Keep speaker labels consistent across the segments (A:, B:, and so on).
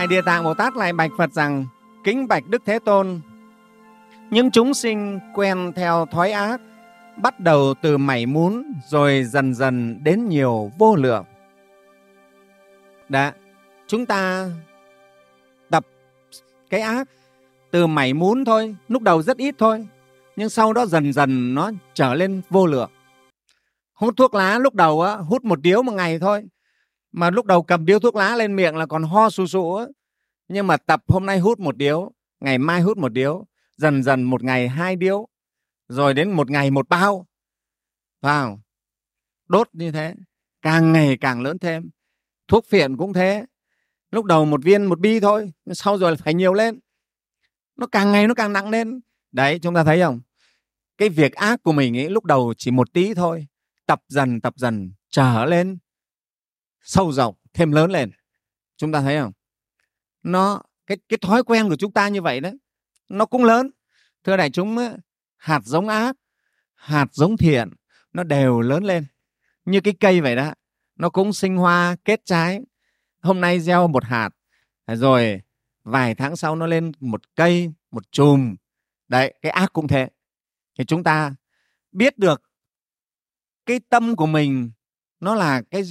A: ngài địa tạng bồ tát lại bạch phật rằng, kính bạch đức thế tôn, những chúng sinh quen theo thói ác, bắt đầu từ mảy mún rồi dần dần đến nhiều vô lượng. Đã, chúng ta tập cái ác từ mảy mún thôi, lúc đầu rất ít thôi, nhưng sau đó dần dần nó trở lên vô lượng. Hút thuốc lá lúc đầu á, hút một điếu một ngày thôi mà lúc đầu cầm điếu thuốc lá lên miệng là còn ho sù sụ nhưng mà tập hôm nay hút một điếu, ngày mai hút một điếu, dần dần một ngày hai điếu, rồi đến một ngày một bao. Vào, đốt như thế, càng ngày càng lớn thêm. Thuốc phiện cũng thế. Lúc đầu một viên một bi thôi sau rồi phải nhiều lên. Nó càng ngày nó càng nặng lên. Đấy, chúng ta thấy không? Cái việc ác của mình ấy, lúc đầu chỉ một tí thôi, tập dần tập dần, trở lên sâu rộng, thêm lớn lên. Chúng ta thấy không? Nó, cái cái thói quen của chúng ta như vậy đấy nó cũng lớn. Thưa đại chúng hạt giống ác, hạt giống thiện, nó đều lớn lên. Như cái cây vậy đó, nó cũng sinh hoa, kết trái. Hôm nay gieo một hạt, rồi vài tháng sau nó lên một cây, một chùm. Đấy, cái ác cũng thế. Thì chúng ta biết được cái tâm của mình, nó là cái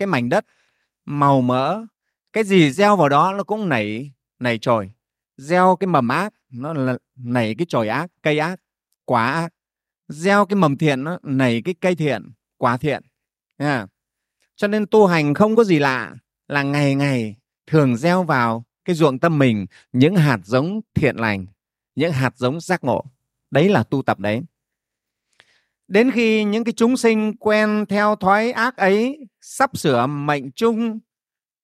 A: cái mảnh đất màu mỡ, cái gì gieo vào đó nó cũng nảy nảy trồi gieo cái mầm ác, nó là nảy cái chồi ác, cây ác, quả ác. Gieo cái mầm thiện, nó nảy cái cây thiện, quả thiện. Yeah. cho nên tu hành không có gì lạ, là ngày ngày thường gieo vào cái ruộng tâm mình, những hạt giống thiện lành, những hạt giống giác ngộ. Đấy là tu tập đấy đến khi những cái chúng sinh quen theo thói ác ấy sắp sửa mệnh chung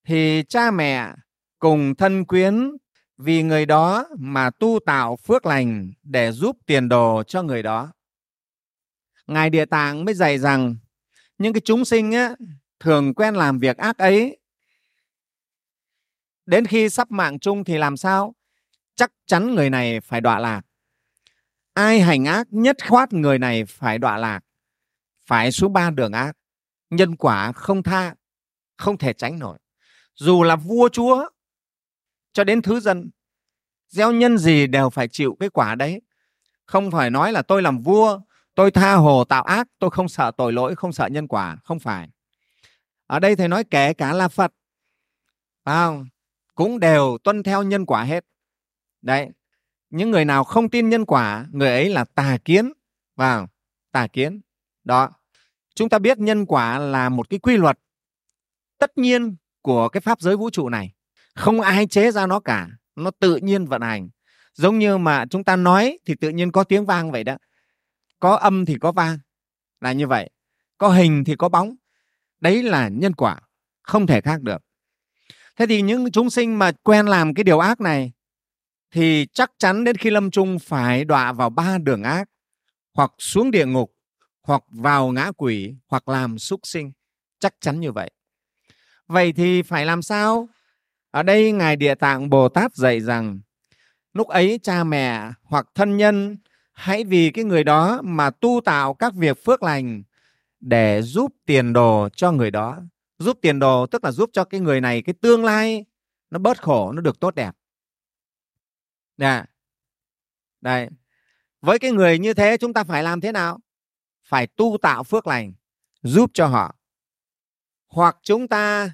A: thì cha mẹ cùng thân quyến vì người đó mà tu tạo phước lành để giúp tiền đồ cho người đó. Ngài địa tạng mới dạy rằng những cái chúng sinh á, thường quen làm việc ác ấy. Đến khi sắp mạng chung thì làm sao? Chắc chắn người này phải đọa lạc ai hành ác nhất khoát người này phải đọa lạc, phải xuống ba đường ác. Nhân quả không tha, không thể tránh nổi. Dù là vua, chúa, cho đến thứ dân, gieo nhân gì đều phải chịu cái quả đấy. Không phải nói là tôi làm vua, tôi tha hồ tạo ác, tôi không sợ tội lỗi, không sợ nhân quả, không phải. Ở đây thầy nói kể cả là phật, phải không? cũng đều tuân theo nhân quả hết. Đấy những người nào không tin nhân quả, người ấy là tà kiến. Vào, tà kiến. Đó. Chúng ta biết nhân quả là một cái quy luật tất nhiên của cái pháp giới vũ trụ này. Không ai chế ra nó cả. Nó tự nhiên vận hành. Giống như mà chúng ta nói thì tự nhiên có tiếng vang vậy đó. Có âm thì có vang. Là như vậy. Có hình thì có bóng. Đấy là nhân quả. Không thể khác được. Thế thì những chúng sinh mà quen làm cái điều ác này thì chắc chắn đến khi lâm chung phải đọa vào ba đường ác, hoặc xuống địa ngục, hoặc vào ngã quỷ, hoặc làm súc sinh. Chắc chắn như vậy. Vậy thì phải làm sao? Ở đây ngài địa tạng bồ tát dạy rằng, lúc ấy cha mẹ hoặc thân nhân, hãy vì cái người đó mà tu tạo các việc phước lành để giúp tiền đồ cho người đó. Giúp tiền đồ tức là giúp cho cái người này, cái tương lai nó bớt khổ, nó được tốt đẹp nè Đây. Với cái người như thế chúng ta phải làm thế nào? Phải tu tạo phước lành giúp cho họ. Hoặc chúng ta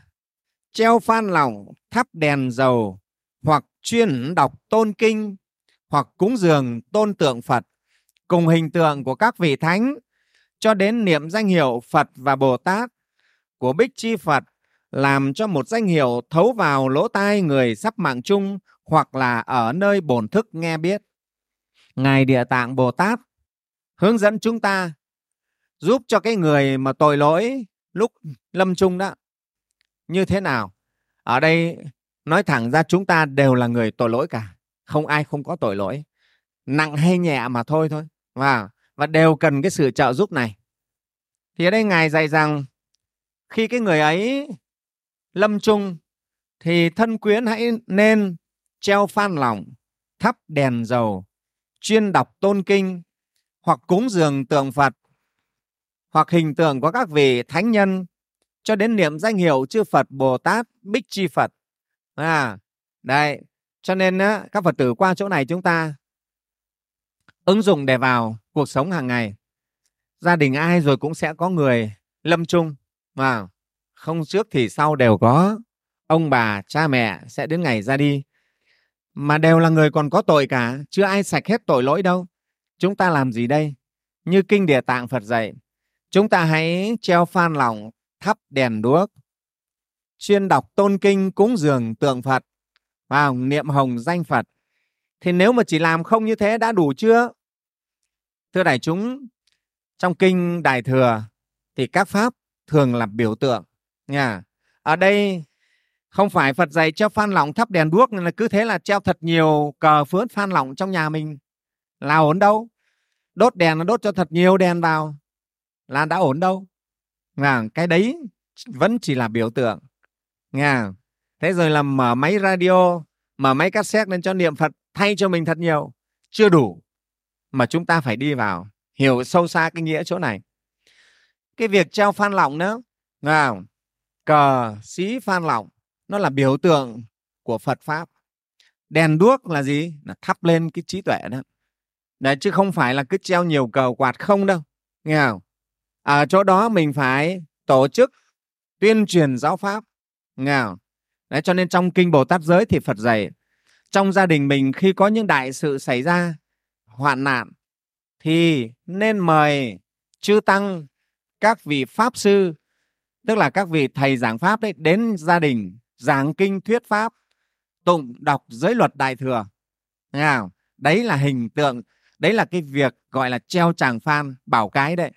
A: treo phan lòng, thắp đèn dầu, hoặc chuyên đọc tôn kinh, hoặc cúng dường tôn tượng Phật cùng hình tượng của các vị thánh cho đến niệm danh hiệu Phật và Bồ Tát của Bích Chi Phật làm cho một danh hiệu thấu vào lỗ tai người sắp mạng chung hoặc là ở nơi bổn thức nghe biết. Ngài Địa Tạng Bồ Tát hướng dẫn chúng ta giúp cho cái người mà tội lỗi lúc lâm chung đó như thế nào. Ở đây nói thẳng ra chúng ta đều là người tội lỗi cả. Không ai không có tội lỗi. Nặng hay nhẹ mà thôi thôi. Và, và đều cần cái sự trợ giúp này. Thì ở đây Ngài dạy rằng khi cái người ấy lâm chung thì thân quyến hãy nên treo phan lòng, thắp đèn dầu, chuyên đọc tôn kinh hoặc cúng dường tượng Phật hoặc hình tượng của các vị thánh nhân cho đến niệm danh hiệu chư Phật Bồ Tát Bích Chi Phật. À, đây cho nên á, các phật tử qua chỗ này chúng ta ứng dụng để vào cuộc sống hàng ngày. Gia đình ai rồi cũng sẽ có người lâm chung. Mà không trước thì sau đều có. Ông bà cha mẹ sẽ đến ngày ra đi mà đều là người còn có tội cả chưa ai sạch hết tội lỗi đâu. Chúng ta làm gì đây? Như kinh địa tạng phật dạy chúng ta hãy treo phan lòng, thắp đèn đuốc chuyên đọc tôn kinh cúng dường tượng phật. Vào niệm hồng danh phật. Thì nếu mà chỉ làm không như thế đã đủ chưa? Thưa đại chúng trong kinh đại thừa thì các pháp thường là biểu tượng nha. Ở đây không phải phật dạy treo phan lỏng thắp đèn đuốc, nên là cứ thế là treo thật nhiều cờ phướn phan lỏng trong nhà mình. Là ổn đâu. Đốt đèn là đốt cho thật nhiều đèn vào. Là đã ổn đâu. Và cái đấy vẫn chỉ là biểu tượng. Nghe, thế rồi là mở máy radio, mở máy cassette lên cho niệm phật thay cho mình thật nhiều. Chưa đủ, mà chúng ta phải đi vào, hiểu sâu xa cái nghĩa chỗ này. Cái việc treo phan lỏng nữa nào cờ xí phan lỏng nó là biểu tượng của phật pháp. Đèn đuốc là gì? Là thắp lên cái trí tuệ đó. Đấy, chứ không phải là cứ treo nhiều cờ quạt không đâu. Nghe không? Ở chỗ đó mình phải tổ chức tuyên truyền giáo pháp. Nghe không? Đấy, cho nên trong kinh bồ tát giới thì phật dạy trong gia đình mình khi có những đại sự xảy ra hoạn nạn thì nên mời chư tăng các vị pháp sư tức là các vị thầy giảng pháp đấy đến gia đình giảng kinh thuyết pháp tụng đọc giới luật đại thừa. Nghe không? đấy là hình tượng đấy là cái việc gọi là treo tràng phan bảo cái đấy.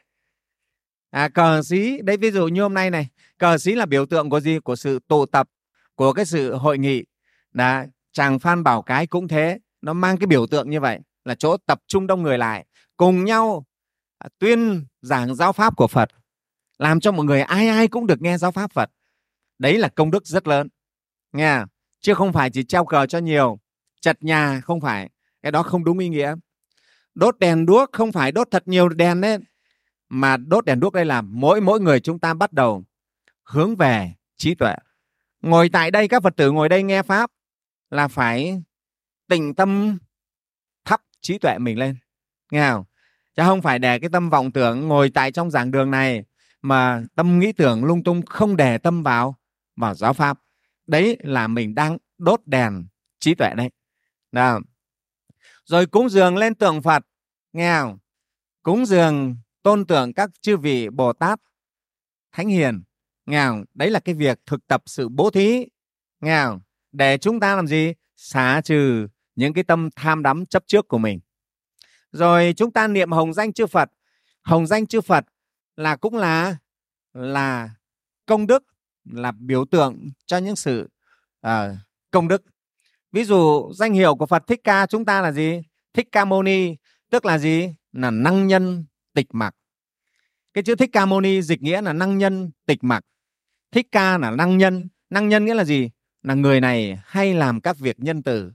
A: À, cờ xí đấy ví dụ như hôm nay này cờ xí là biểu tượng của gì? Của sự tụ tập của cái sự hội nghị. Đã, chàng phan bảo cái cũng thế nó mang cái biểu tượng như vậy là chỗ tập trung đông người lại cùng nhau à, tuyên giảng giáo pháp của phật làm cho mọi người ai ai cũng được nghe giáo pháp phật. Đấy là công đức rất lớn nghe, chứ không phải chỉ treo cờ cho nhiều. Chật nhà không phải, cái đó không đúng ý nghĩa. Đốt đèn đuốc không phải đốt thật nhiều đèn đấy, mà đốt đèn đuốc đây là mỗi mỗi người chúng ta bắt đầu hướng về trí tuệ. Ngồi tại đây, các phật tử ngồi đây nghe pháp là phải tình tâm thắp trí tuệ mình lên. Nghe không? Chứ không phải để cái tâm vọng tưởng ngồi tại trong giảng đường này mà tâm nghĩ tưởng lung tung không để tâm vào vào giáo pháp đấy là mình đang đốt đèn trí tuệ đấy. Đó. rồi cúng dường lên tượng phật. Nghe không? Cúng dường tôn tượng các chư vị bồ tát thánh hiền. Nghe không? đấy là cái việc thực tập sự bố thí. Nghe không? để chúng ta làm gì? Xả trừ những cái tâm tham đắm chấp trước của mình. Rồi chúng ta niệm hồng danh chư phật. Hồng danh chư phật là cũng là là công đức là biểu tượng cho những sự à, công đức. Ví dụ danh hiệu của phật thích ca chúng ta là gì? Thích ca mâu ni tức là gì? Là năng nhân tịch mặc cái chữ thích ca mâu ni dịch nghĩa là năng nhân tịch mặc thích ca là năng nhân. Năng nhân nghĩa là gì? Là người này hay làm các việc nhân từ.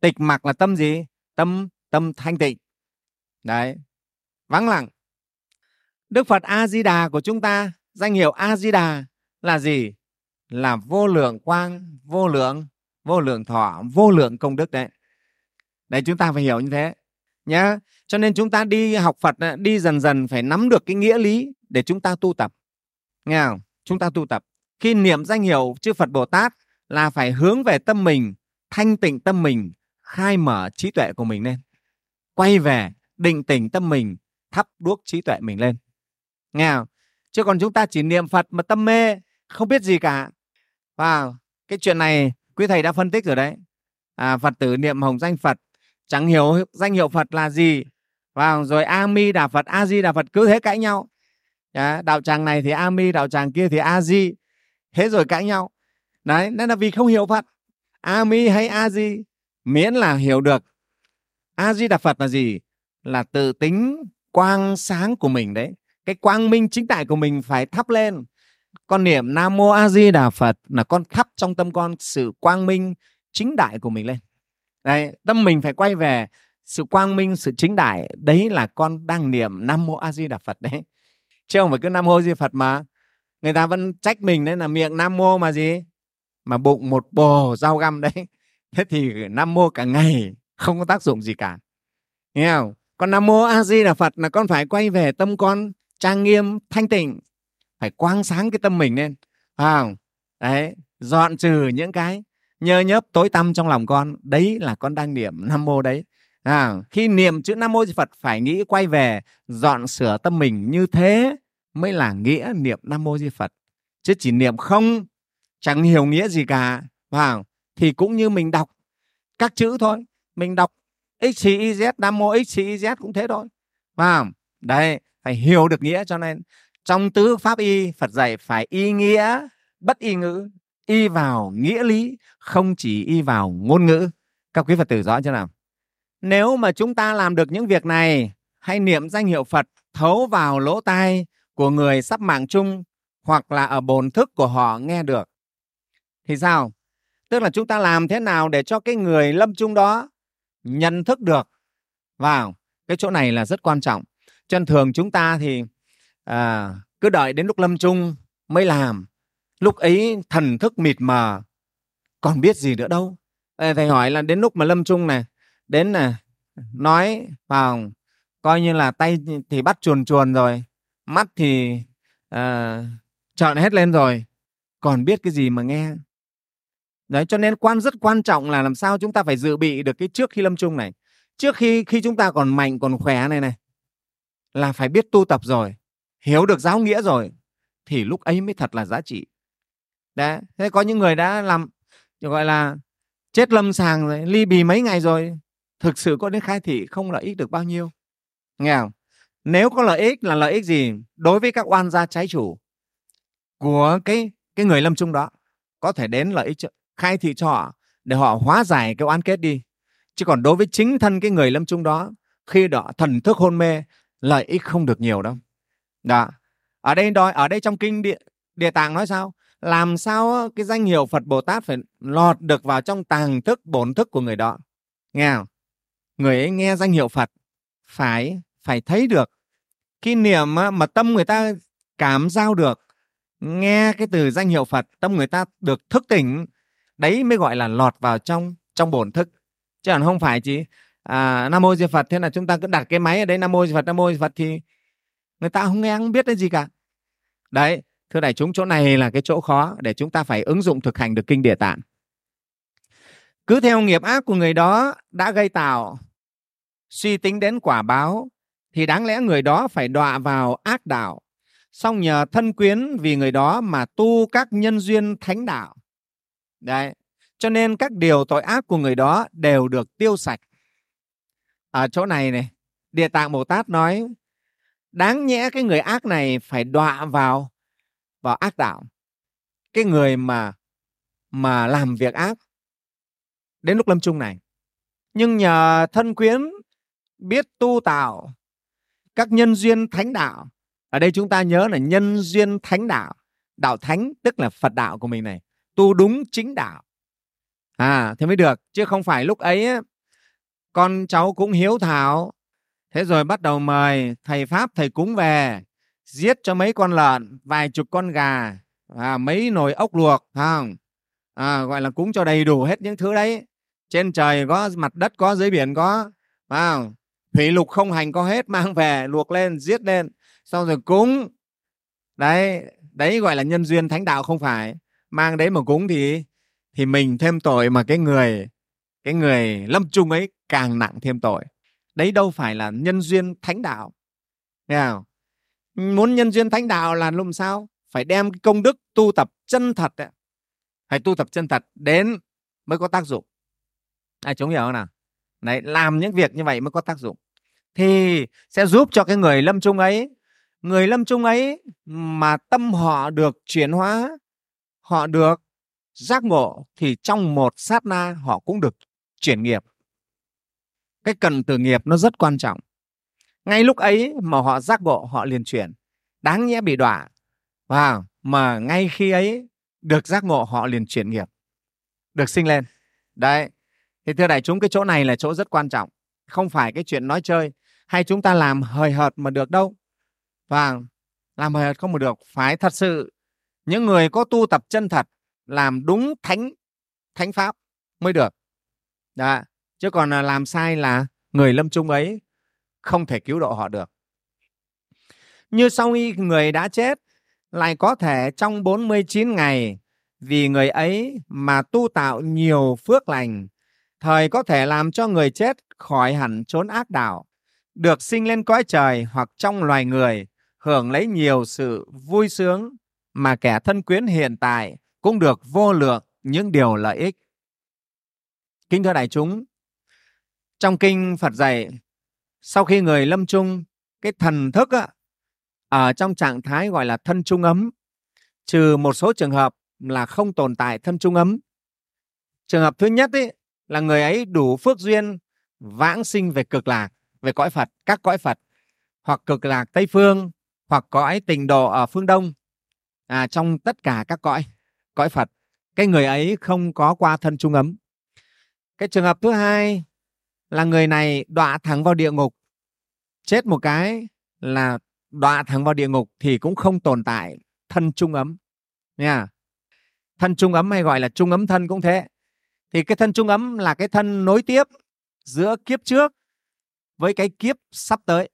A: Tịch mặc là tâm gì? Tâm tâm thanh tịnh. Đấy. Vắng lặng. Đức phật a di đà của chúng ta danh hiệu a di đà là gì? Là vô lượng quang, vô lượng vô lượng thọ, vô lượng công đức đấy. Đấy, chúng ta phải hiểu như thế, nhá. Cho nên chúng ta đi học phật đi dần dần phải nắm được cái nghĩa lý để chúng ta tu tập. Nghe không? Chúng ta tu tập. Khi niệm danh hiệu chư phật bồ tát là phải hướng về tâm mình, thanh tịnh tâm mình, khai mở trí tuệ của mình lên. Quay về, định tỉnh tâm mình, thắp đuốc trí tuệ mình lên. Nghe không? Chứ còn chúng ta chỉ niệm phật mà tâm mê không biết gì cả. Và cái chuyện này quý thầy đã phân tích rồi đấy. À, phật tử niệm hồng danh phật chẳng hiểu danh hiệu phật là gì. Và rồi a mi đà phật a di đà phật cứ thế cãi nhau. Đó, đạo tràng này thì a mi đạo tràng kia thì a di. Thế rồi cãi nhau. Đấy nên là vì không hiểu phật. A mi hay a di miễn là hiểu được. A di đà phật là gì? Là tự tính quang sáng của mình đấy. Cái quang minh chính tại của mình phải thắp lên con niệm nam mô a di đà phật là con thắp trong tâm con sự quang minh chính đại của mình lên. Đấy, tâm mình phải quay về sự quang minh, sự chính đại. Đấy là con đang niệm nam mô a di đà phật đấy. Chứ không phải cứ nam mô a di phật mà người ta vẫn trách mình đấy là miệng nam mô mà gì? Mà bụng một bồ rau găm đấy. Thế thì nam mô cả ngày không có tác dụng gì cả. Nghe không? Còn nam mô a di đà phật là con phải quay về tâm con trang nghiêm, thanh tịnh phải quang sáng cái tâm mình lên. Phải không? Đấy dọn trừ những cái nhơ nhớp tối tăm trong lòng con đấy là con đang niệm nam mô đấy. À, khi niệm chữ nam mô di phật phải nghĩ quay về dọn sửa tâm mình như thế mới là nghĩa niệm nam mô di phật. Chứ chỉ niệm không chẳng hiểu nghĩa gì cả. Vào thì cũng như mình đọc các chữ thôi. Mình đọc x y z nam mô x y z cũng thế thôi. Vào đây phải hiểu được nghĩa cho nên trong tứ pháp y, phật dạy phải y nghĩa, bất y ngữ, y vào nghĩa lý, không chỉ y vào ngôn ngữ. Các quý phật tử rõ chưa nào? Nếu mà chúng ta làm được những việc này hay niệm danh hiệu phật thấu vào lỗ tai của người sắp mạng chung hoặc là ở bồn thức của họ nghe được. Thì sao? Tức là chúng ta làm thế nào để cho cái người lâm chung đó nhận thức được? Vào, cái chỗ này là rất quan trọng. Chân thường chúng ta thì à, cứ đợi đến lúc lâm chung mới làm. Lúc ấy thần thức mịt mờ còn biết gì nữa đâu. Thầy hỏi là đến lúc mà lâm chung này đến là nói vào coi như là tay thì bắt chuồn chuồn rồi mắt thì à, trợn hết lên rồi còn biết cái gì mà nghe. Đấy cho nên quan rất quan trọng là làm sao chúng ta phải dự bị được cái trước khi lâm chung này. Trước khi khi chúng ta còn mạnh còn khỏe này này là phải biết tu tập rồi hiểu được giáo nghĩa rồi, thì lúc ấy mới thật là giá trị. Đấy thế có những người đã làm, gọi là, chết lâm sàng rồi, ly bì mấy ngày rồi, thực sự có đến khai thị không lợi ích được bao nhiêu. Nghe không? Nếu có lợi ích là lợi ích gì đối với các oan gia trái chủ của cái cái người lâm chung đó, có thể đến lợi ích khai thị cho họ để họ hóa giải cái oan kết đi. Chứ còn đối với chính thân cái người lâm chung đó, khi đó thần thức hôn mê, lợi ích không được nhiều đâu đó. Ở đây đòi ở đây trong kinh địa địa tạng nói sao? Làm sao cái danh hiệu phật bồ tát phải lọt được vào trong tàng thức bổn thức của người đó? Nghe không người ấy nghe danh hiệu phật phải phải thấy được. Khi niệm mà tâm người ta cảm giao được nghe cái từ danh hiệu phật tâm người ta được thức tỉnh đấy mới gọi là lọt vào trong trong bổn thức. Chứ còn không phải chỉ à, nam mô di phật thế là chúng ta cứ đặt cái máy ở đấy nam mô di phật nam mô di phật thì người ta không nghe, không biết cái gì cả. Đấy, thưa đại chúng, chỗ này là cái chỗ khó để chúng ta phải ứng dụng thực hành được kinh địa tạng. Cứ theo nghiệp ác của người đó đã gây tạo, suy tính đến quả báo, thì đáng lẽ người đó phải đọa vào ác đạo. Song nhờ thân quyến vì người đó mà tu các nhân duyên thánh đạo. Đấy, cho nên các điều tội ác của người đó đều được tiêu sạch. Ở chỗ này này, địa tạng bồ tát nói đáng nhẽ cái người ác này phải đọa vào vào ác đạo. Cái người mà mà làm việc ác đến lúc lâm chung này. Nhưng nhờ thân quyến, biết tu tạo các nhân duyên thánh đạo. Ở đây chúng ta nhớ là nhân duyên thánh đạo đạo thánh tức là phật đạo của mình này, tu đúng chính đạo. À thế mới được, chứ không phải lúc ấy con cháu cũng hiếu thảo thế rồi bắt đầu mời thầy pháp thầy cúng về giết cho mấy con lợn vài chục con gà à, mấy nồi ốc luộc không? À, gọi là cúng cho đầy đủ hết những thứ đấy. Trên trời có mặt đất có dưới biển có vào thủy lục không hành có hết mang về luộc lên giết lên xong rồi cúng. Đấy đấy gọi là nhân duyên thánh đạo không phải. Mang đấy mà cúng thì thì mình thêm tội mà cái người cái người lâm chung ấy càng nặng thêm tội đấy đâu phải là nhân duyên thánh đạo. Nghe không? muốn nhân duyên thánh đạo là làm sao? Phải đem công đức tu tập chân thật ấy. phải tu tập chân thật đến mới có tác dụng. Ai, chúng hiểu không nào? Đấy, làm những việc như vậy mới có tác dụng. Thì sẽ giúp cho cái người lâm chung ấy, người lâm chung ấy mà tâm họ được chuyển hóa, họ được giác ngộ thì trong một sát na họ cũng được chuyển nghiệp cái cần từ nghiệp nó rất quan trọng. Ngay lúc ấy mà họ giác ngộ, họ liền chuyển. Đáng nhẽ bị đọa. Và mà ngay khi ấy được giác ngộ, họ liền chuyển nghiệp. Được sinh lên. Đấy. Thì thưa đại chúng, cái chỗ này là chỗ rất quan trọng. Không phải cái chuyện nói chơi. Hay chúng ta làm hời hợt mà được đâu. Và làm hời hợt không mà được. Phải thật sự, những người có tu tập chân thật, làm đúng thánh thánh pháp mới được. Đó chứ còn là làm sai là người lâm chung ấy không thể cứu độ họ được. Như sau khi người đã chết, lại có thể trong 49 ngày, vì người ấy mà tu tạo nhiều phước lành, thời có thể làm cho người chết khỏi hẳn trốn ác đạo, được sinh lên cõi trời hoặc trong loài người, hưởng lấy nhiều sự vui sướng mà kẻ thân quyến hiện tại cũng được vô lượng những điều lợi ích. Kính thưa đại chúng trong kinh phật dạy sau khi người lâm chung cái thần thức á, ở trong trạng thái gọi là thân trung ấm trừ một số trường hợp là không tồn tại thân trung ấm. Trường hợp thứ nhất ấy, là người ấy đủ phước duyên vãng sinh về cực lạc về cõi phật các cõi phật hoặc cực lạc tây phương hoặc cõi tình độ ở phương đông à, trong tất cả các cõi cõi phật cái người ấy không có qua thân trung ấm. Cái trường hợp thứ hai là người này đọa thẳng vào địa ngục. Chết một cái là đọa thẳng vào địa ngục thì cũng không tồn tại thân trung ấm. Nha. Thân trung ấm hay gọi là trung ấm thân cũng thế. Thì cái thân trung ấm là cái thân nối tiếp giữa kiếp trước với cái kiếp sắp tới.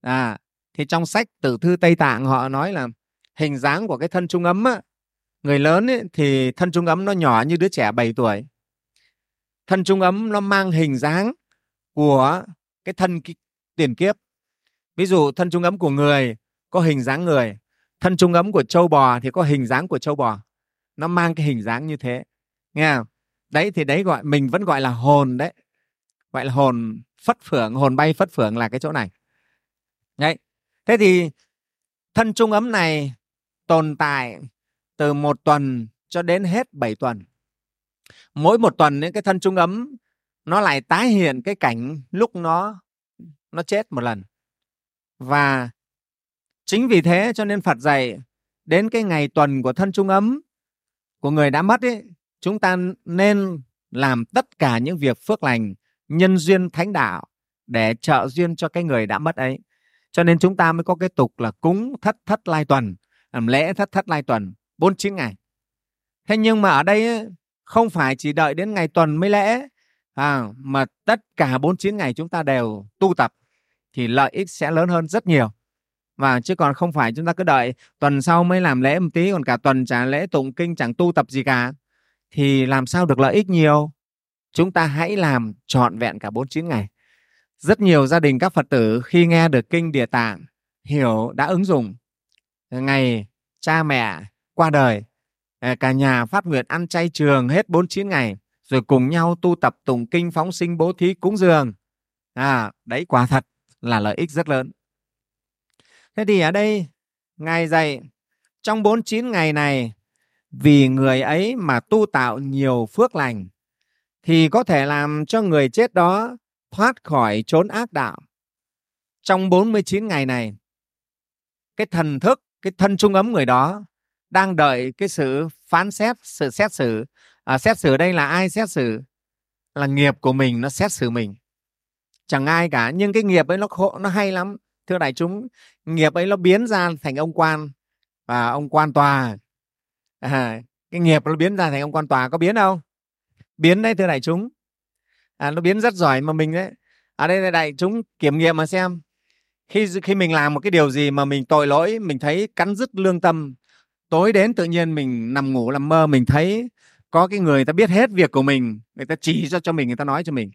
A: À thì trong sách tử thư tây tạng họ nói là hình dáng của cái thân trung ấm á, người lớn ấy, thì thân trung ấm nó nhỏ như đứa trẻ 7 tuổi thân trung ấm nó mang hình dáng của cái thân tiền kiếp. Ví dụ thân trung ấm của người có hình dáng người, thân trung ấm của châu bò thì có hình dáng của châu bò. Nó mang cái hình dáng như thế. Nghe không? đấy thì đấy gọi, mình vẫn gọi là hồn đấy. Gọi là hồn phất phưởng, hồn bay phất phưởng là cái chỗ này. Đấy. Thế thì thân trung ấm này tồn tại từ một tuần cho đến hết 7 tuần mỗi một tuần những cái thân trung ấm nó lại tái hiện cái cảnh lúc nó nó chết một lần. Và chính vì thế cho nên phật dạy đến cái ngày tuần của thân trung ấm của người đã mất ấy, chúng ta nên làm tất cả những việc phước lành nhân duyên thánh đạo để trợ duyên cho cái người đã mất ấy. Cho nên chúng ta mới có cái tục là cúng thất thất lai tuần làm lễ thất thất lai tuần 49 ngày. Thế nhưng mà ở đây không phải chỉ đợi đến ngày tuần mới lễ à, mà tất cả 49 ngày chúng ta đều tu tập thì lợi ích sẽ lớn hơn rất nhiều. Và chứ còn không phải chúng ta cứ đợi tuần sau mới làm lễ một tí còn cả tuần trả lễ tụng kinh chẳng tu tập gì cả thì làm sao được lợi ích nhiều? Chúng ta hãy làm trọn vẹn cả 49 ngày. Rất nhiều gia đình các phật tử khi nghe được kinh địa tạng hiểu đã ứng dụng. Ngày cha mẹ qua đời À, cả nhà phát nguyện ăn chay trường hết 49 ngày rồi cùng nhau tu tập tụng kinh phóng sinh bố thí cúng dường à đấy quả thật là lợi ích rất lớn thế thì ở đây ngài dạy trong 49 ngày này vì người ấy mà tu tạo nhiều phước lành thì có thể làm cho người chết đó thoát khỏi chốn ác đạo. Trong 49 ngày này, cái thần thức, cái thân trung ấm người đó đang đợi cái sự phán xét, sự xét xử. À, xét xử đây là ai xét xử? Là nghiệp của mình nó xét xử mình. Chẳng ai cả, nhưng cái nghiệp ấy nó khổ, nó hay lắm. Thưa đại chúng, nghiệp ấy nó biến ra thành ông quan và ông quan tòa. À, cái nghiệp nó biến ra thành ông quan tòa có biến không? Biến đấy thưa đại chúng à, nó biến rất giỏi mà mình đấy ở đây là đại chúng kiểm nghiệm mà xem khi khi mình làm một cái điều gì mà mình tội lỗi mình thấy cắn rứt lương tâm tối đến tự nhiên mình nằm ngủ làm mơ, mình thấy có cái người ta biết hết việc của mình, người ta chỉ cho cho mình, người ta nói cho mình.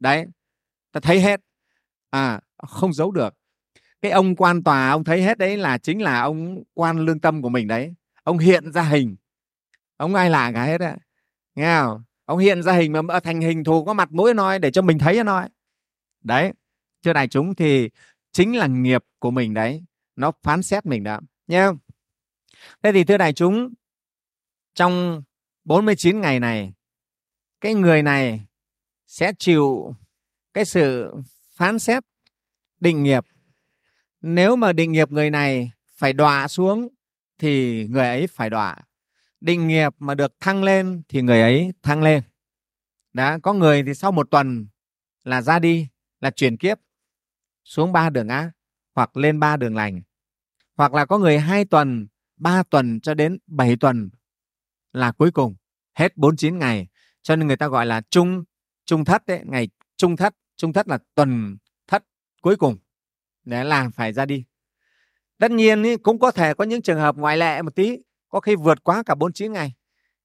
A: Đấy, ta thấy hết. À không giấu được. Cái ông quan tòa, ông thấy hết đấy là chính là ông quan lương tâm của mình đấy. Ông hiện ra hình. Ông ai lạ cả hết đấy nghe không? Ông hiện ra hình mà thành hình thù có mặt mũi nói để cho mình thấy nói đấy chưa đại chúng thì chính là nghiệp của mình đấy. Nó phán xét mình đó. Nhé thế thì thưa đại chúng, trong 49 ngày này, cái người này sẽ chịu cái sự phán xét định nghiệp. Nếu mà định nghiệp người này phải đọa xuống thì người ấy phải đọa. Định nghiệp mà được thăng lên thì người ấy thăng lên. Đã có người thì sau một tuần là ra đi, là chuyển kiếp xuống ba đường ác hoặc lên ba đường lành. Hoặc là có người hai tuần ba tuần cho đến bảy tuần là cuối cùng hết 49 ngày. Cho nên người ta gọi là trung trung thất đấy ngày trung thất. Trung thất là tuần thất cuối cùng. Để là phải ra đi. Tất nhiên ý, cũng có thể có những trường hợp ngoại lệ một tí có khi vượt quá cả 49 ngày.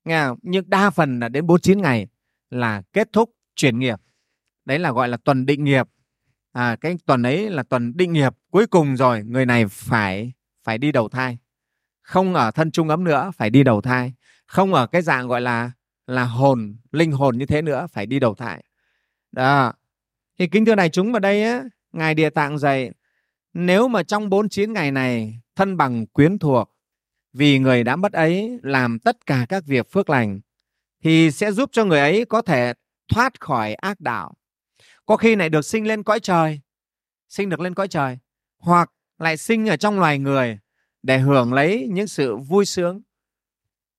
A: Nghe không? nhưng đa phần là đến 49 ngày là kết thúc chuyển nghiệp. Đấy là gọi là tuần định nghiệp. À, cái tuần ấy là tuần định nghiệp cuối cùng rồi người này phải phải đi đầu thai không ở thân trung ấm nữa, phải đi đầu thai. Không ở cái dạng gọi là là hồn, linh hồn như thế nữa, phải đi đầu thai. Đó. Thì kính thưa này chúng vào đây á, ngài địa tạng dạy, nếu mà trong 49 ngày này thân bằng quyến thuộc, vì người đã mất ấy làm tất cả các việc phước lành, thì sẽ giúp cho người ấy có thể thoát khỏi ác đạo. Có khi lại được sinh lên cõi trời. Sinh được lên cõi trời, hoặc lại sinh ở trong loài người để hưởng lấy những sự vui sướng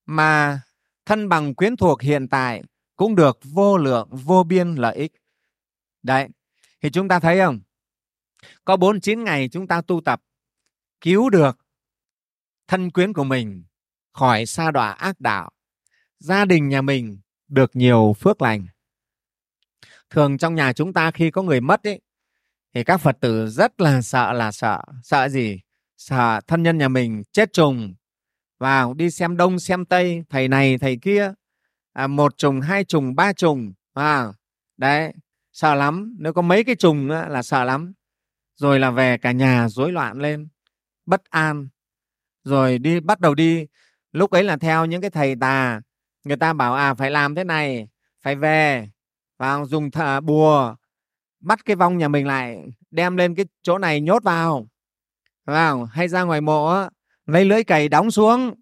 A: mà thân bằng quyến thuộc hiện tại cũng được vô lượng vô biên lợi ích. Đấy thì chúng ta thấy không? Có 49 ngày chúng ta tu tập cứu được thân quyến của mình khỏi sa đọa ác đạo gia đình nhà mình được nhiều phước lành. Thường trong nhà chúng ta khi có người mất ấy, thì các phật tử rất là sợ là sợ. Sợ gì? Sợ thân nhân nhà mình chết trùng. Vào đi xem đông xem tây thầy này thầy kia. À, một trùng hai trùng ba trùng. À, đấy sợ lắm. Nếu có mấy cái trùng nữa là sợ lắm. Rồi là về cả nhà rối loạn lên bất an. Rồi đi bắt đầu đi. Lúc ấy là theo những cái thầy tà. Người ta bảo à phải làm thế này phải về. Và dùng thờ, à, bùa bắt cái vong nhà mình lại đem lên cái chỗ này nhốt vào vào hay ra ngoài mộ lấy lưỡi cày đóng xuống.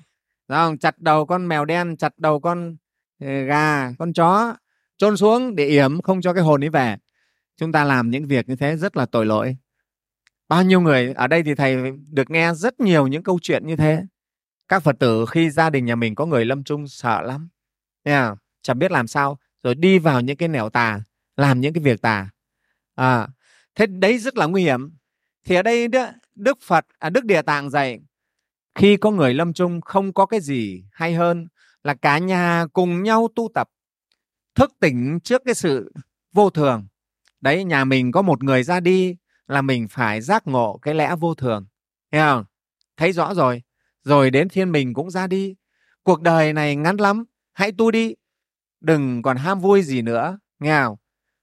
A: Không? chặt đầu con mèo đen chặt đầu con ờ, gà con chó chôn xuống để yểm không cho cái hồn ấy về. Chúng ta làm những việc như thế rất là tội lỗi. Bao nhiêu người ở đây thì thầy được nghe rất nhiều những câu chuyện như thế. Các phật tử khi gia đình nhà mình có người lâm chung sợ lắm. Nha à, chẳng biết làm sao. Rồi đi vào những cái nẻo tà làm những cái việc tà. À, thế đấy rất là nguy hiểm. Thì ở đây đức phật à, đức địa tạng dạy khi có người lâm chung không có cái gì hay hơn là cả nhà cùng nhau tu tập thức tỉnh trước cái sự vô thường. Đấy nhà mình có một người ra đi là mình phải giác ngộ cái lẽ vô thường. Thấy không? Thấy rõ rồi. Rồi đến thiên mình cũng ra đi. Cuộc đời này ngắn lắm hãy tu đi đừng còn ham vui gì nữa. Nghe không?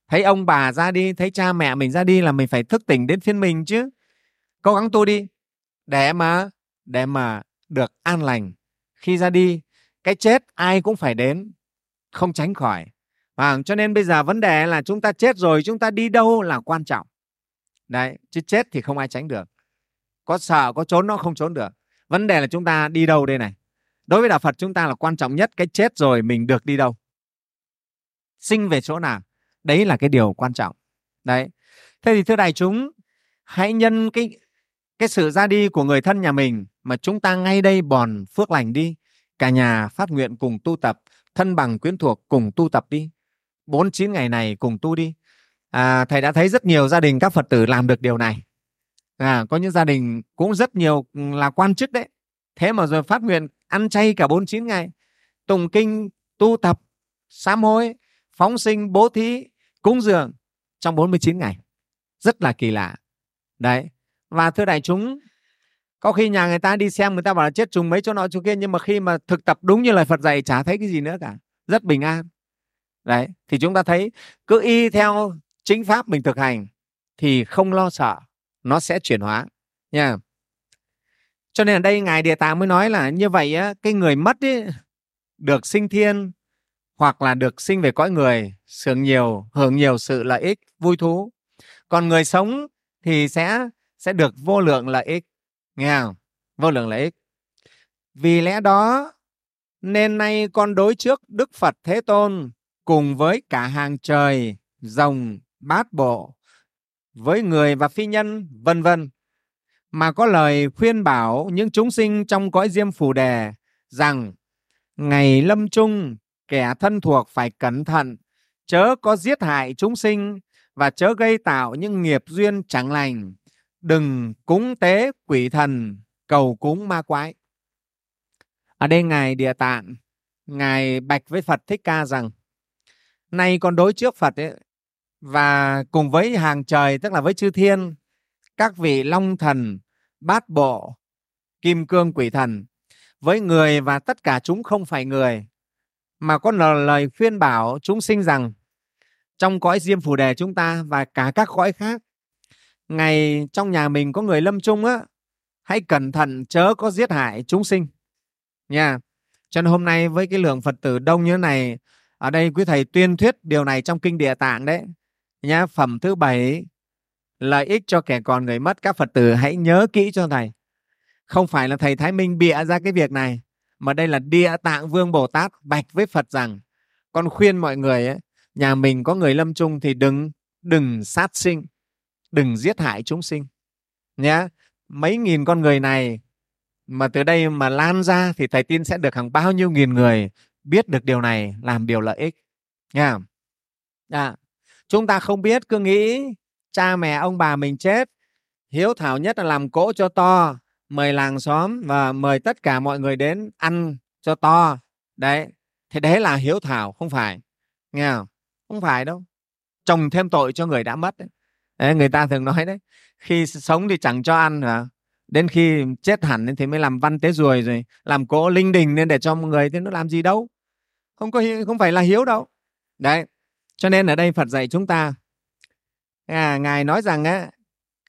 A: Thấy ông bà ra đi thấy cha mẹ mình ra đi là mình phải thức tỉnh đến phiên mình chứ cố gắng tu đi, để mà để mà được an lành. Khi ra đi, cái chết ai cũng phải đến, không tránh khỏi. Và cho nên bây giờ vấn đề là chúng ta chết rồi, chúng ta đi đâu là quan trọng. Đấy, chứ chết thì không ai tránh được. Có sợ, có trốn nó không trốn được. Vấn đề là chúng ta đi đâu đây này? Đối với đạo phật chúng ta là quan trọng nhất cái chết rồi mình được đi đâu. Sinh về chỗ nào? Đấy là cái điều quan trọng. Đấy. Thế thì thưa đại chúng, hãy nhân cái cái sự ra đi của người thân nhà mình mà chúng ta ngay đây bòn phước lành đi. Cả nhà phát nguyện cùng tu tập thân bằng quyến thuộc cùng tu tập đi. Bốn chín ngày này cùng tu đi. À, thầy đã thấy rất nhiều gia đình các phật tử làm được điều này. À, có những gia đình cũng rất nhiều là quan chức đấy. Thế mà rồi phát nguyện ăn chay cả bốn chín ngày. Tùng kinh tu tập sám hối phóng sinh bố thí cúng dường trong 49 ngày. Rất là kỳ lạ. Đấy và thưa đại chúng có khi nhà người ta đi xem người ta bảo là chết trùng mấy chỗ nọ chỗ kia nhưng mà khi mà thực tập đúng như lời Phật dạy chả thấy cái gì nữa cả. Rất bình an. Đấy thì chúng ta thấy cứ y theo chính pháp mình thực hành thì không lo sợ nó sẽ chuyển hóa. Nha. Cho nên ở đây ngài địa tạng mới nói là như vậy á cái người mất ấy, được sinh thiên hoặc là được sinh về cõi người sướng nhiều hưởng nhiều sự lợi ích vui thú. Còn người sống thì sẽ sẽ được vô lượng lợi ích. Nghe không? Vô lượng lợi ích. Vì lẽ đó, nên nay con đối trước đức phật thế tôn cùng với cả hàng trời, rồng, bát bộ, với người và phi nhân, vân vân, mà có lời khuyên bảo những chúng sinh trong cõi diêm phù đề rằng, ngày lâm chung, kẻ thân thuộc phải cẩn thận, chớ có giết hại chúng sinh và chớ gây tạo những nghiệp duyên chẳng lành đừng cúng tế quỷ thần cầu cúng ma quái. Ở đây ngài địa tạng ngài bạch với phật thích ca rằng nay con đối trước phật ấy, và cùng với hàng trời tức là với chư thiên các vị long thần bát bộ kim cương quỷ thần với người và tất cả chúng không phải người mà có lời khuyên bảo chúng sinh rằng trong cõi diêm phù đề chúng ta và cả các cõi khác ngày trong nhà mình có người lâm chung á hãy cẩn thận chớ có giết hại chúng sinh. Nha. Cho nên hôm nay với cái lượng phật tử đông như thế này ở đây quý thầy tuyên thuyết điều này trong kinh địa tạng đấy. Nhá phẩm thứ bảy lợi ích cho kẻ còn người mất. Các phật tử hãy nhớ kỹ cho thầy. Không phải là thầy thái minh bịa ra cái việc này mà đây là địa tạng vương bồ tát bạch với phật rằng con khuyên mọi người ấy, nhà mình có người lâm chung thì đừng đừng sát sinh đừng giết hại chúng sinh. Nhé mấy nghìn con người này mà từ đây mà lan ra thì thầy tin sẽ được hàng bao nhiêu nghìn người biết được điều này làm điều lợi ích. Nha à, dạ. chúng ta không biết cứ nghĩ cha mẹ ông bà mình chết hiếu thảo nhất là làm cỗ cho to mời làng xóm và mời tất cả mọi người đến ăn cho to. Đấy thì đấy là hiếu thảo không phải. Nghe không? Không phải đâu. Trồng thêm tội cho người đã mất đấy đấy người ta thường nói đấy khi sống thì chẳng cho ăn hả? Đến khi chết hẳn thì mới làm văn tế ruồi rồi làm cỗ linh đình nên để cho mọi người thì nó làm gì đâu. Không có không phải là hiếu đâu. Đấy cho nên ở đây phật dạy chúng ta à, ngài nói rằng á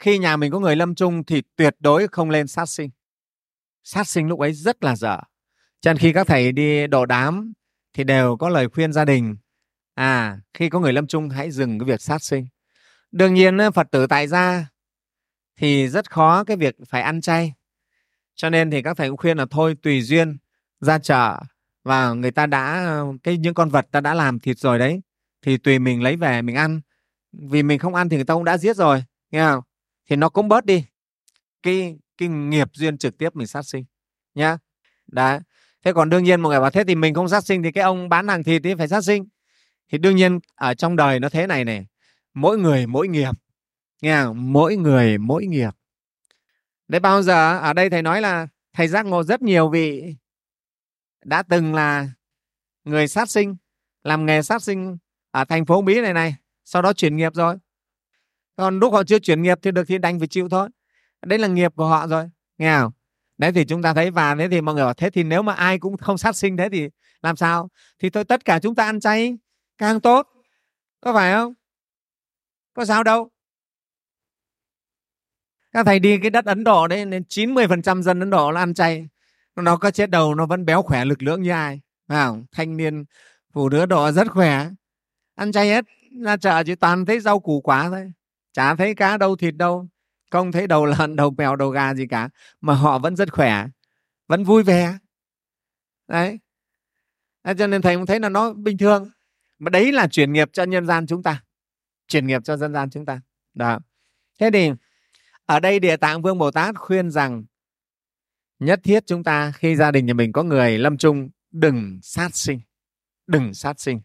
A: khi nhà mình có người lâm chung thì tuyệt đối không lên sát sinh. Sát sinh lúc ấy rất là dở. Cho nên khi các thầy đi đổ đám thì đều có lời khuyên gia đình à khi có người lâm chung hãy dừng cái việc sát sinh đương nhiên ờ, phật tử tại gia thì rất khó cái việc phải ăn chay. Cho nên thì các thầy cũng khuyên là thôi, tùy duyên, ra chợ và người ta đã ờ, cái những con vật ta đã làm thịt rồi đấy, thì tùy mình lấy về mình ăn. Vì mình không ăn thì người ta cũng đã giết rồi, nghe không? Thì nó cũng bớt đi cái cái nghiệp duyên trực tiếp mình sát sinh, nhá. Đấy. Thế còn đương nhiên mọi người bảo, thế thì mình không sát sinh thì cái ông bán hàng thịt thì phải sát sinh. Thì đương nhiên ở trong đời nó thế này này mỗi người mỗi nghiệp. Nghe không? mỗi người mỗi nghiệp. Đấy, bao giờ ở đây thầy nói là thầy giác ngộ rất nhiều vị đã từng là người sát sinh, làm nghề sát sinh ở thành phố bí này này, sau đó chuyển nghiệp rồi. Còn lúc họ chưa chuyển nghiệp thì được thì đành phải chịu thôi. Đấy là nghiệp của họ rồi. Nghe không đấy thì chúng ta thấy và thế thì mọi người bảo, thế thì nếu mà ai cũng không sát sinh, thế thì làm sao? Thì thôi, tất cả chúng ta ăn chay, càng tốt. Có phải không? Có sao đâu. Các thầy đi cái đất Ấn Độ đấy, nên 90% dân Ấn Độ là ăn chay. Nó có chết đầu, nó vẫn béo khỏe lực lưỡng như ai, phải không? thanh niên, phụ nữ Độ rất khỏe. Ăn chay hết, ra chợ chỉ toàn thấy rau củ quả thôi. Chả thấy cá đâu, thịt đâu. Không thấy đầu lợn, đầu mèo, đầu gà gì cả. Mà họ vẫn rất khỏe, vẫn vui vẻ. Đấy. Cho nên thầy cũng thấy là nó bình thường. Mà đấy là chuyển nghiệp cho nhân gian chúng ta chuyển nghiệp cho dân gian chúng ta. Đó. Thế thì, ở đây địa tạng vương bồ tát khuyên rằng, nhất thiết chúng ta khi gia đình nhà mình có người lâm chung, đừng sát sinh, đừng sát sinh.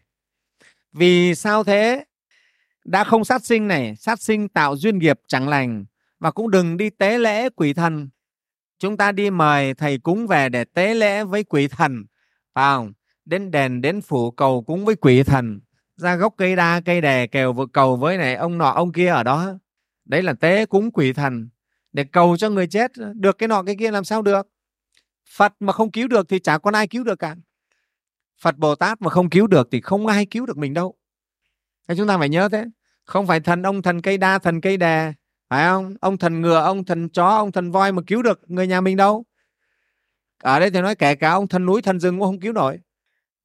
A: Vì sao thế? Đã không sát sinh này, sát sinh tạo duyên nghiệp chẳng lành và cũng đừng đi tế lễ quỷ thần. Chúng ta đi mời thầy cúng về để tế lễ với quỷ thần, phải không? Đến đền, đến phủ cầu cúng với quỷ thần ra gốc cây đa, cây đè kèo vượt cầu với này, ông nọ, ông kia ở đó. Đấy là tế cúng quỷ thần, để cầu cho người chết, được cái nọ cái kia làm sao được? Phật mà không cứu được thì chả có ai cứu được cả. Phật bồ tát mà không cứu được thì không ai cứu được mình đâu. Thế chúng ta phải nhớ thế, không phải thần ông thần cây đa, thần cây đè, phải không? Ông thần ngựa, ông thần chó, ông thần voi mà cứu được người nhà mình đâu. Ở đây thì nói kể cả ông thần núi, thần rừng cũng không cứu nổi.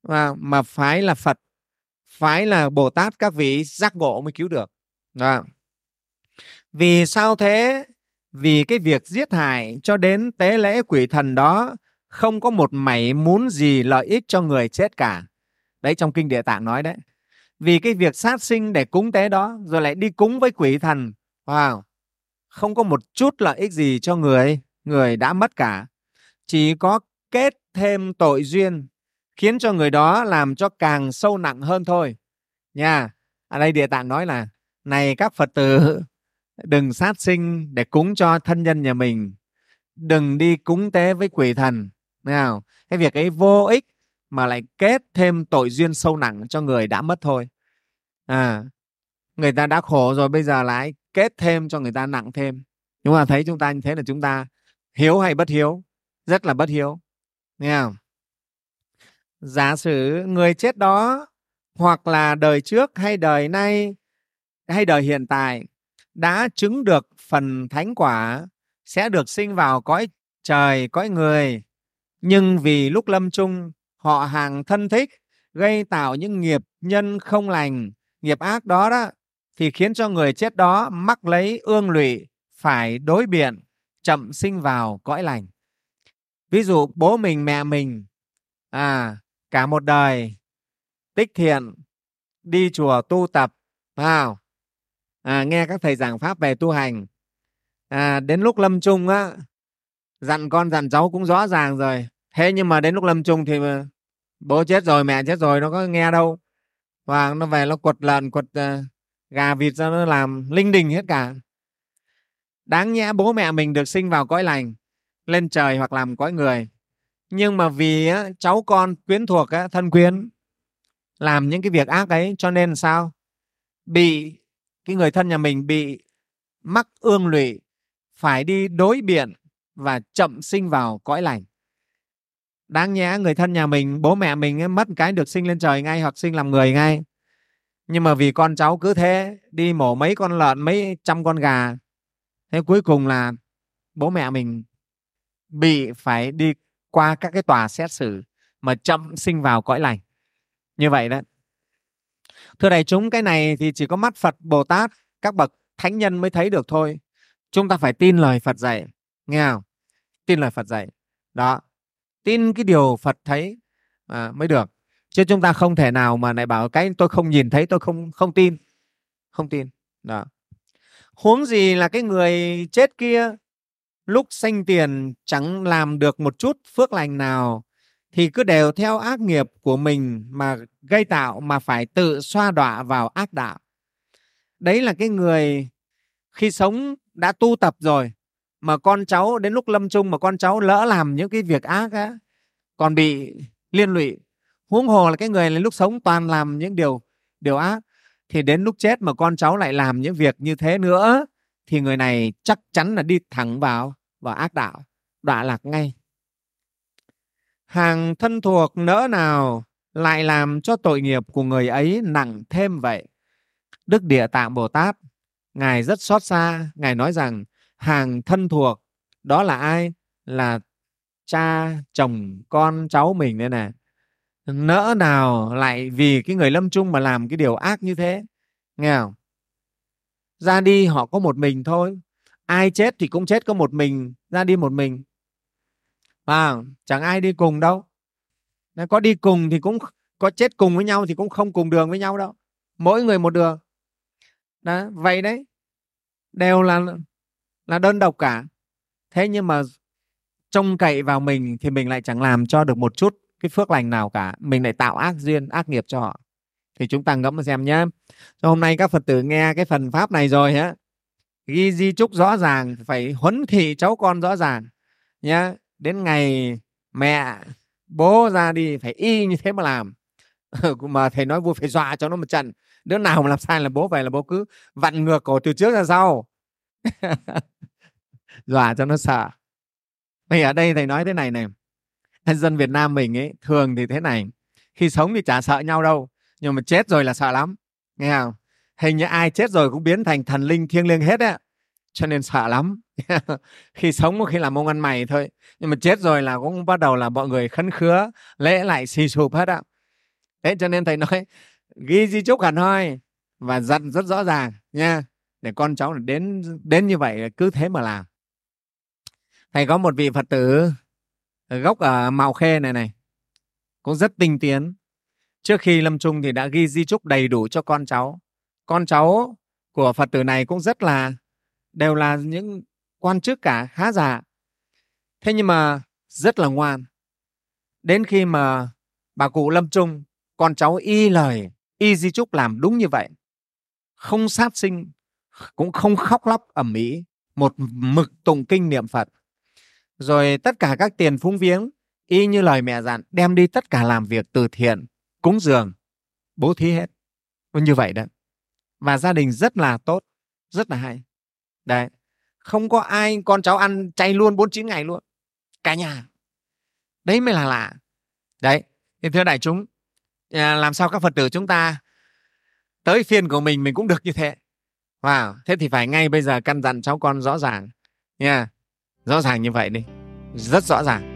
A: Mà mà phải là phật phải là bồ tát các vị giác ngộ mới cứu được. Đó. vì sao thế? Vì cái việc giết hại cho đến tế lễ quỷ thần đó không có một mảy muốn gì lợi ích cho người chết cả. Đấy, trong kinh địa tạng nói đấy. Vì cái việc sát sinh để cúng tế đó rồi lại đi cúng với quỷ thần. Wow! Không có một chút lợi ích gì cho người người đã mất cả. Chỉ có kết thêm tội duyên khiến cho người đó làm cho càng sâu nặng hơn thôi. Nha, ở đây địa tạng nói là, này các phật tử, đừng sát sinh để cúng cho thân nhân nhà mình. Đừng đi cúng tế với quỷ thần. Nào cái việc ấy vô ích mà lại kết thêm tội duyên sâu nặng cho người đã mất thôi. À người ta đã khổ rồi, bây giờ lại kết thêm cho người ta nặng thêm. Nhưng mà thấy chúng ta như thế là chúng ta hiếu hay bất hiếu? Rất là bất hiếu. Nghe không? Giả sử người chết đó, hoặc là đời trước hay đời nay, hay đời hiện tại, đã chứng được phần thánh quả, sẽ được sinh vào cõi trời, cõi người. Nhưng vì lúc lâm chung, họ hàng thân thích, gây tạo những nghiệp nhân không lành, nghiệp ác đó đó, thì khiến cho người chết đó mắc lấy ương lụy, phải đối biện, chậm sinh vào cõi lành. Ví dụ bố mình, mẹ mình à cả một đời. Tích thiện đi chùa tu tập. Vào à, nghe các thầy giảng pháp về tu hành. À, đến lúc lâm chung á dặn con dặn cháu cũng rõ ràng rồi. Thế nhưng mà đến lúc lâm chung thì bố chết rồi mẹ chết rồi nó có nghe đâu. Và nó về nó quật lợn quật uh, gà vịt ra nó làm linh đình hết cả. Đáng nhẽ bố mẹ mình được sinh vào cõi lành lên trời hoặc làm cõi người nhưng mà vì á, cháu con quyến thuộc á, thân quyến làm những cái việc ác ấy cho nên sao? Bị cái người thân nhà mình bị mắc ương lụy phải đi đối biện và chậm sinh vào cõi lành. Đáng nhẽ người thân nhà mình bố mẹ mình ấy, mất cái được sinh lên trời ngay hoặc sinh làm người ngay. Nhưng mà vì con cháu cứ thế đi mổ mấy con lợn mấy trăm con gà thế cuối cùng là bố mẹ mình bị phải đi qua các cái tòa xét xử mà chậm sinh vào cõi lành. Như vậy đó. Thưa đại chúng cái này thì chỉ có mắt phật bồ tát các bậc thánh nhân mới thấy được thôi. Chúng ta phải tin lời phật dạy nghe không? Tin lời phật dạy. Đó. Tin cái điều phật thấy à, mới được. Chứ chúng ta không thể nào mà lại bảo cái tôi không nhìn thấy tôi không không tin. Không tin. Đó. Huống gì là cái người chết kia lúc sanh tiền chẳng làm được một chút phước lành nào, thì cứ đều theo ác nghiệp của mình mà gây tạo mà phải tự xoa đọa vào ác đạo. Đấy là cái người khi sống đã tu tập rồi, mà con cháu, đến lúc lâm chung mà con cháu lỡ làm những cái việc ác á, còn bị liên lụy. Huống hồ là cái người là lúc sống toàn làm những điều điều ác, thì đến lúc chết mà con cháu lại làm những việc như thế nữa thì người này chắc chắn là đi thẳng vào vào ác đạo, đọa lạc ngay. Hàng thân thuộc nỡ nào lại làm cho tội nghiệp của người ấy nặng thêm vậy? Đức địa tạng bồ tát, ngài rất xót xa, ngài nói rằng, hàng thân thuộc, đó là ai? Là cha, chồng, con cháu mình đây nè. Nỡ nào lại vì cái người lâm chung mà làm cái điều ác như thế? Nghe không? Ra đi họ có một mình thôi. Ai chết thì cũng chết có một mình. Ra đi một mình. À, chẳng ai đi cùng đâu. Nếu có đi cùng thì cũng có chết cùng với nhau thì cũng không cùng đường với nhau đâu. Mỗi người một đường. Đó vậy đấy. Đều là là đơn độc cả. Thế nhưng mà trông cậy vào mình thì mình lại chẳng làm cho được một chút cái phước lành nào cả. Mình lại tạo ác duyên ác nghiệp cho họ thì chúng ta ngẫm mà xem nhé hôm nay các phật tử nghe cái phần pháp này rồi á, ghi di chúc rõ ràng, phải huấn thị cháu con rõ ràng nhé đến ngày mẹ, bố ra đi phải y như thế mà làm. Ừ, mà thầy nói vui, phải dọa cho nó một trận. Đứa nào mà làm sai là bố vậy là bố cứ vặn ngược cổ từ trước ra sau. Dọa cho nó sợ. Thì ở đây thầy nói thế này này. Dân Việt Nam mình ấy, thường thì thế này. Khi sống thì chả sợ nhau đâu nhưng mà chết rồi là sợ lắm. Nghe không? Hình như ai chết rồi cũng biến thành thần linh thiêng liêng hết á. Cho nên sợ lắm. Khi sống có khi làm ông ăn mày thôi. Nhưng mà chết rồi là cũng bắt đầu là mọi người khấn khứa, lễ lại xì sụp hết á. Thế cho nên thầy nói, ghi di chúc hẳn hoi và dặn rất rõ ràng nha, để con cháu đến đến như vậy cứ thế mà làm. Thầy có một vị phật tử gốc ở mạo khê này này, cũng rất tinh tiến trước khi lâm chung thì đã ghi di chúc đầy đủ cho con cháu. Con cháu của phật tử này cũng rất là, đều là những quan chức cả khá già thế nhưng mà rất là ngoan. Đến khi mà bà cụ lâm chung, con cháu y lời, y di chúc làm đúng như vậy. Không sát sinh, cũng không khóc lóc ẩm mỹ một mực tụng kinh niệm phật. Rồi tất cả các tiền phúng viếng, y như lời mẹ dặn, đem đi tất cả làm việc từ thiện cúng dường, bố thí hết. Như vậy đó. Và gia đình rất là tốt, rất là hay. Đấy, không có ai, con cháu ăn chay luôn 49 ngày luôn. Cả nhà. Đấy mới là lạ. Đấy, thì thưa đại chúng à, làm sao các phật tử chúng ta tới phiên của mình mình cũng được như thế. Wow, thế thì phải ngay bây giờ căn dặn cháu con rõ ràng. Nha, rõ ràng như vậy đi. Rất rõ ràng.